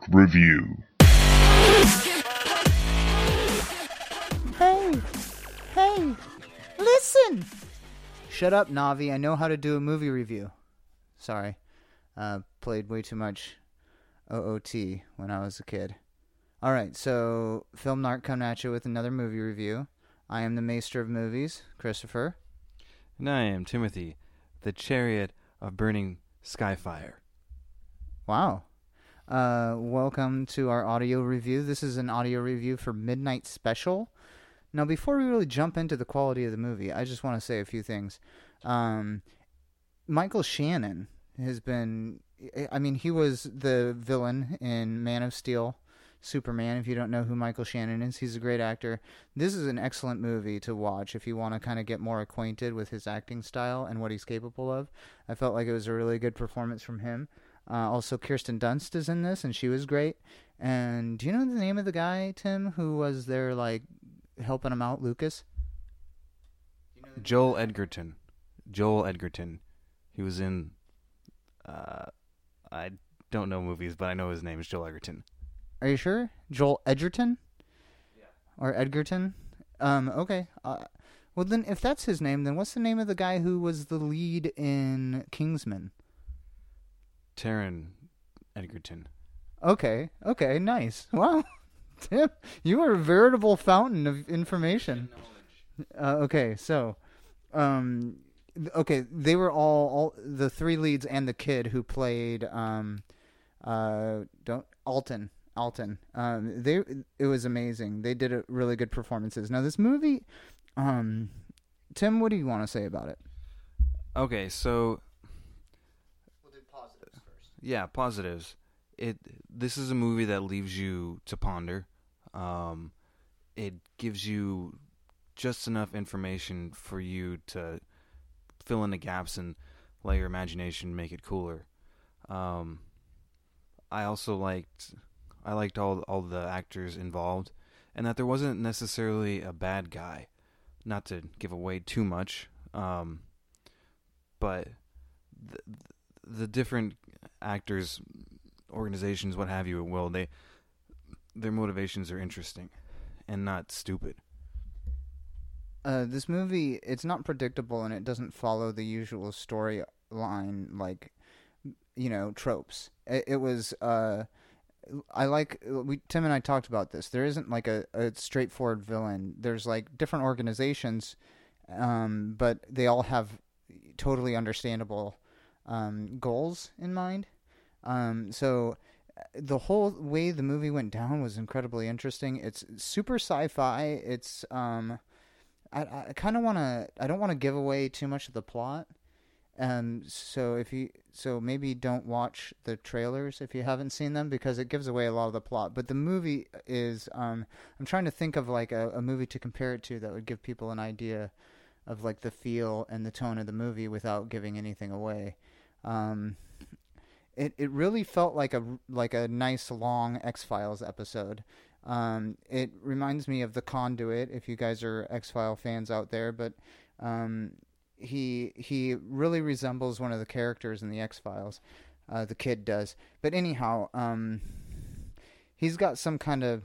Narc Review. Hey, hey, listen! Shut up, Navi. I know how to do a movie review. Sorry. Uh, played way too much OOT when I was a kid. Alright, so Film Narc coming at you with another movie review. I am the maester of movies, Christopher. And I am Timothy, the chariot of burning skyfire. Wow. Uh, welcome to our audio review. This is an audio review for Midnight Special. Now, before we really jump into the quality of the movie, I just want to say a few things. Um, Michael Shannon has been, I mean, he was the villain in Man of Steel, Superman. If you don't know who Michael Shannon is, he's a great actor. This is an excellent movie to watch if you want to kind of get more acquainted with his acting style and what he's capable of. I felt like it was a really good performance from him. Uh, also, Kirsten Dunst is in this, and she was great. And do you know the name of the guy, Tim, who was there, like, helping him out, Lucas? Joel Edgerton. Joel Edgerton. He was in. Uh, I don't know movies, but I know his name is Joel Edgerton. Are you sure? Joel Edgerton? Yeah. Or Edgerton? Um, okay. Uh, well, then, if that's his name, then what's the name of the guy who was the lead in Kingsman? Taron Egerton. Okay. Okay. Nice. Wow. Tim, you are a veritable fountain of information. Uh, okay, so, um, okay, they were all, all the three leads and the kid who played, um, uh, don't Alton, Alton. Um, they it was amazing. They did a really good performances. Now this movie, um, Tim, what do you want to say about it? Okay, so We'll do positives first. Yeah, positives. It this is a movie that leaves you to ponder. Um, it gives you just enough information for you to fill in the gaps and let your imagination make it cooler. Um, I also liked I liked all all the actors involved, and that there wasn't necessarily a bad guy. Not to give away too much, um, but the, the different actors organizations, what have you, will they their motivations are interesting and not stupid. Uh, this movie, it's not predictable and it doesn't follow the usual storyline like, you know, tropes. It, it was. Uh, I like we Tim and I talked about this. There isn't like a, a straightforward villain. There's like different organizations, um, but they all have totally understandable um, goals in mind. Um, so uh, the whole way the movie went down was incredibly interesting. It's super sci-fi. It's um, I, I kind of want to. I don't want to give away too much of the plot. Um, so if you, so maybe don't watch the trailers if you haven't seen them because it gives away a lot of the plot. But the movie is, um, I'm trying to think of like a, a movie to compare it to that would give people an idea of like the feel and the tone of the movie without giving anything away. Um, it it really felt like a like a nice long X Files episode. Um, it reminds me of the Conduit. If you guys are X File fans out there, but um, he he really resembles one of the characters in the X Files. Uh, the kid does, but anyhow, um, he's got some kind of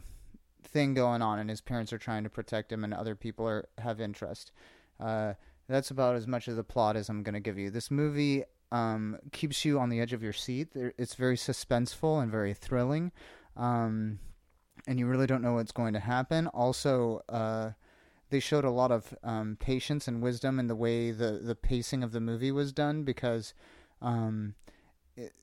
thing going on, and his parents are trying to protect him, and other people are have interest. Uh, that's about as much of the plot as I'm going to give you. This movie um, keeps you on the edge of your seat. It's very suspenseful and very thrilling, um, and you really don't know what's going to happen. Also, uh, they showed a lot of um, patience and wisdom in the way the, the pacing of the movie was done because um, it,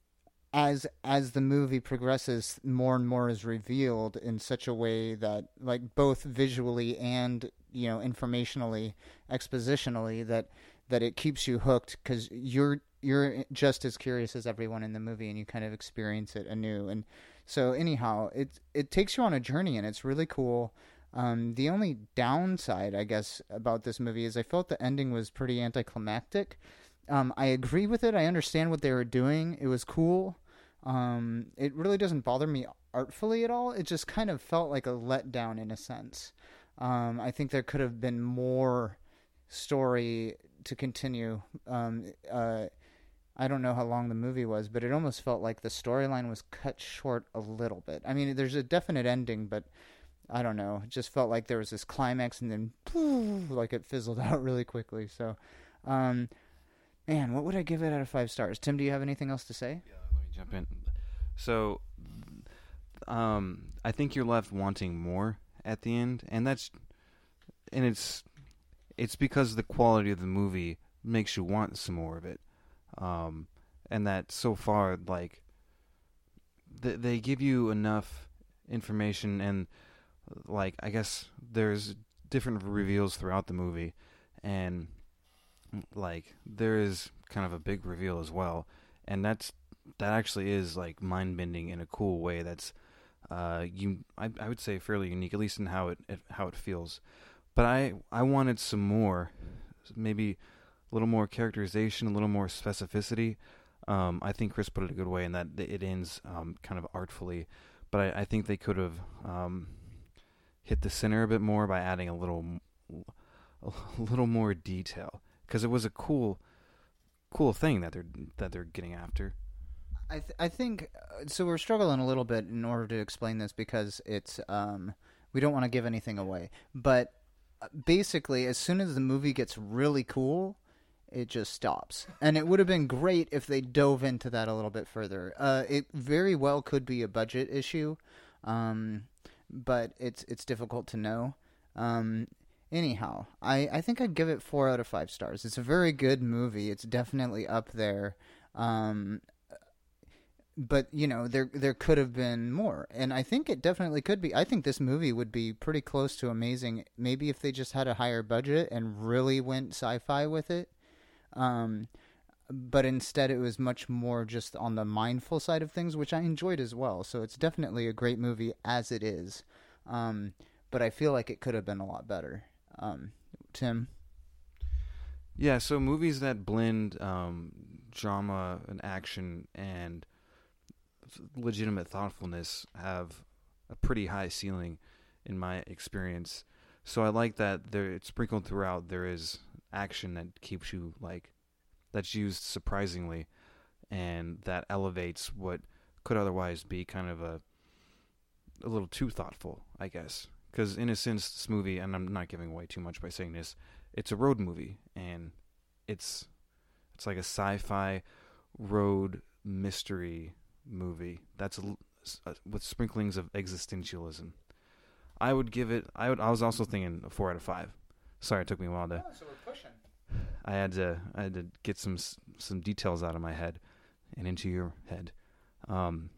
as as the movie progresses, more and more is revealed in such a way that, like, both visually and you know informationally, expositionally, that that it keeps you hooked because you're you're just as curious as everyone in the movie, and you kind of experience it anew. And so, anyhow, it it takes you on a journey, and it's really cool. Um, the only downside, I guess, about this movie is I felt the ending was pretty anticlimactic. Um, I agree with it. I understand what they were doing. It was cool. Um, it really doesn't bother me artfully at all. It just kind of felt like a letdown in a sense. Um, I think there could have been more story to continue. Um, uh, I don't know how long the movie was, but it almost felt like the storyline was cut short a little bit. I mean, there's a definite ending, but I don't know. It just felt like there was this climax and then poof, like it fizzled out really quickly. So, um, man, what would I give it out of five stars? Tim, do you have anything else to say? Yeah, let me jump in. So, um, I think you're left wanting more at the end, and that's, and it's, it's because the quality of the movie makes you want some more of it, um, and that so far, like, they they give you enough information and, like, I guess there's different reveals throughout the movie, and like there is kind of a big reveal as well, and that's that actually is like mind bending in a cool way. That's uh, you I, I would say fairly unique, at least in how it, it how it feels. But I I wanted some more, maybe a little more characterization, a little more specificity. Um, I think Chris put it a good way in that it ends um, kind of artfully, but I, I think they could have um, hit the center a bit more by adding a little a little more detail because it was a cool cool thing that they're that they're getting after. I th- I think uh, so. We're struggling a little bit in order to explain this because it's um we don't want to give anything away, but uh, basically, as soon as the movie gets really cool, it just stops. And it would have been great if they dove into that a little bit further. Uh, it very well could be a budget issue, um, but it's it's difficult to know. Um, anyhow, I, I think I'd give it four out of five stars. It's a very good movie. It's definitely up there. Um, but you know there there could have been more and i think it definitely could be i think this movie would be pretty close to amazing maybe if they just had a higher budget and really went sci-fi with it um but instead it was much more just on the mindful side of things which i enjoyed as well. So it's definitely a great movie as it is. Um but i feel like it could have been a lot better. Um tim? Yeah so movies that blend um drama and action and legitimate thoughtfulness have a pretty high ceiling in my experience. So I like that there it's sprinkled throughout. There is action that keeps you like that's used surprisingly and that elevates what could otherwise be kind of a a little too thoughtful, I guess. Because in a sense, this movie, and I'm not giving away too much by saying this, it's a road movie, and it's it's like a sci-fi road mystery movie. That's a, a, uh, with sprinklings of existentialism. I would give it. I would. I was also thinking a four out of five. Sorry, it took me a while to. Oh, so we're pushing. I had to. I had to get some some details out of my head and into your head. Um,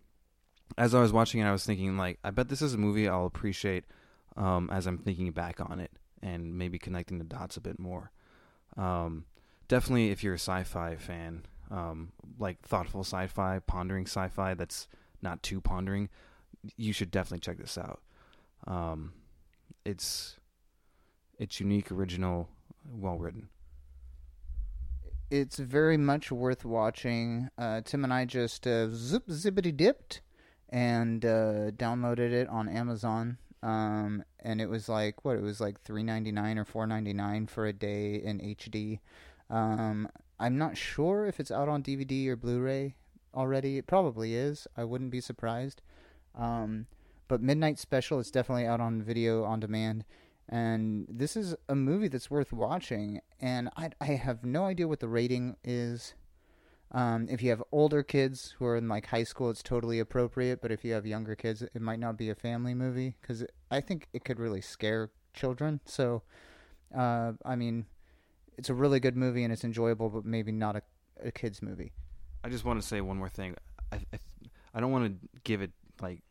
as I was watching it, I was thinking like, I bet this is a movie I'll appreciate um, as I'm thinking back on it and maybe connecting the dots a bit more. Um, definitely, if you're a sci-fi fan, um, like thoughtful sci-fi, pondering sci-fi that's not too pondering, you should definitely check this out. Um, it's it's unique, original, well written. It's very much worth watching. Uh, Tim and I just uh, zip zippity dipped and uh, downloaded it on Amazon. Um, and it was like what? It was like three ninety nine or four ninety nine for a day in HD. Um, I'm not sure if it's out on DVD or Blu-ray already. It probably is. I wouldn't be surprised. Um, but Midnight Special is definitely out on video on demand. And this is a movie that's worth watching. And I, I have no idea what the rating is. Um, if you have older kids who are in like high school, it's totally appropriate. But if you have younger kids, it might not be a family movie because I think it could really scare children. So, uh, I mean, it's a really good movie and it's enjoyable, but maybe not a, a kids movie. I just want to say one more thing. I I, I don't want to give it like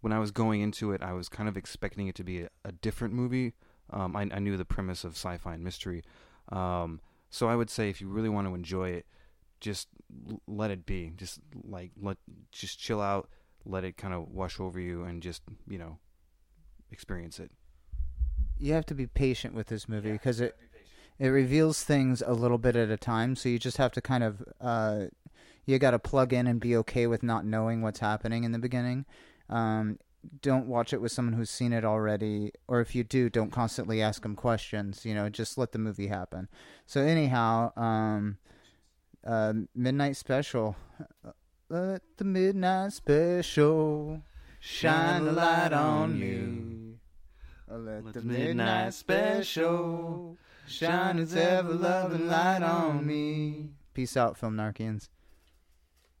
when I was going into it, I was kind of expecting it to be a, a different movie. Um, I, I knew the premise of sci-fi and mystery, um, so I would say if you really want to enjoy it, just l- let it be. Just like let just chill out, let it kind of wash over you, and just you know experience it. You have to be patient with this movie because it it reveals things a little bit at a time so you just have to kind of uh, you got to plug in and be okay with not knowing what's happening in the beginning um, don't watch it with someone who's seen it already, or if you do, don't constantly ask them questions. You know, just let the movie happen. So anyhow, um, uh, midnight special. Uh, let the midnight special shine a light on you. Uh, let, let the midnight special shine its ever loving light on me. Peace out, film narkians.